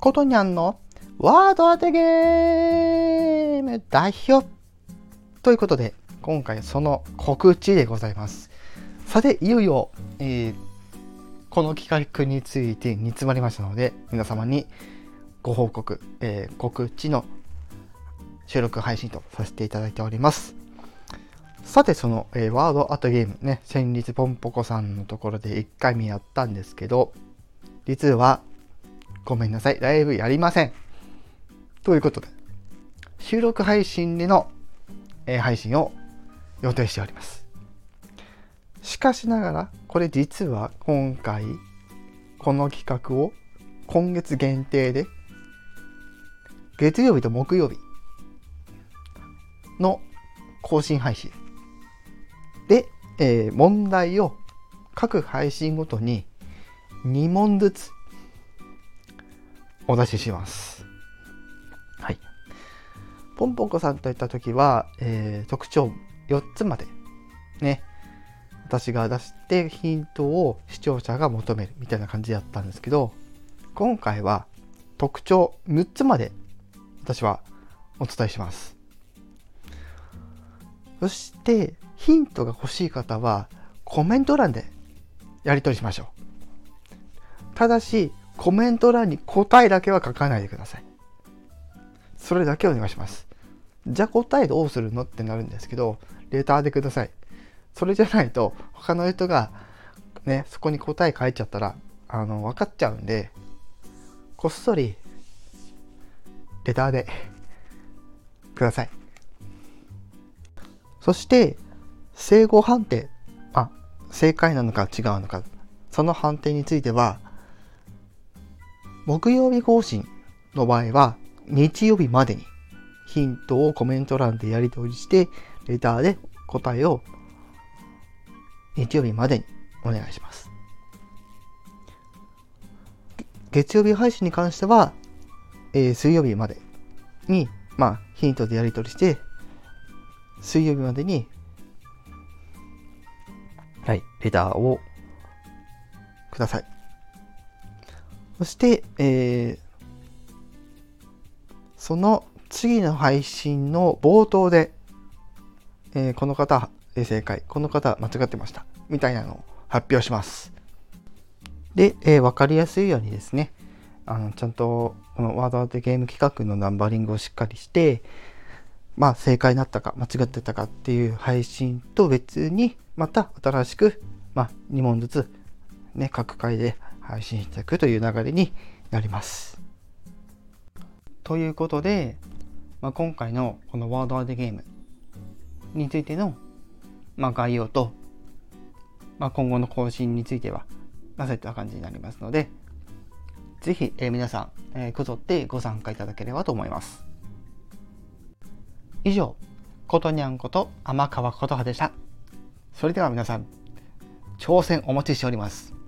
ことにゃんの？ワード当てゲーム代表ということで、今回その告知でございます。さて、いよいよ、えー、この企画について煮詰まりましたので、皆様にご報告、えー、告知の収録配信とさせていただいております。さて、その、えー、ワードアートゲームね、先日ポンポコさんのところで1回目やったんですけど、実は、ごめんなさい、ライブやりません。ということで、収録配信での、えー、配信を予定しております。しかしながら、これ実は今回、この企画を今月限定で、月曜日と木曜日の更新配信で、えー、問題を各配信ごとに2問ずつお出しします。はい。ポンポンコさんといった時は、えー、特徴4つまでね、私が出してヒントを視聴者が求めるみたいな感じでやったんですけど、今回は特徴6つまで私はお伝えします。そしてヒントが欲しい方はコメント欄でやり取りしましょう。ただし、コメント欄に答えだけは書かないでください。それだけお願いします。じゃあ答えどうするのってなるんですけど、レターでください。それじゃないと、他の人がね、そこに答え書いちゃったら、あの、分かっちゃうんで、こっそり、レターでください。そして、正誤判定、あ、正解なのか違うのか、その判定については、木曜日更新の場合は、日曜日までにヒントをコメント欄でやり取りして、レターで答えを日曜日までにお願いします。月曜日配信に関しては、えー、水曜日までに、まあ、ヒントでやり取りして、水曜日までにはい、レターをください。そして、えー、その次の配信の冒頭で、えー、この方正解、この方間違ってました、みたいなのを発表します。で、えー、分かりやすいようにですね、あのちゃんとこのワードアートゲーム企画のナンバリングをしっかりして、まあ正解になったか間違ってたかっていう配信と別にまた新しく、まあ、2問ずつ、ね、各回で配信していくという流れになります。ということで、まあ、今回のこのワードアートゲームについての、まあ、概要と、まあ、今後の更新については、まあ、そういった感じになりますので、ぜひ、えー、皆さん、えー、こぞってご参加いただければと思います。以上、ことにゃんこと天川琴葉でした。それでは皆さん、挑戦お待ちしております。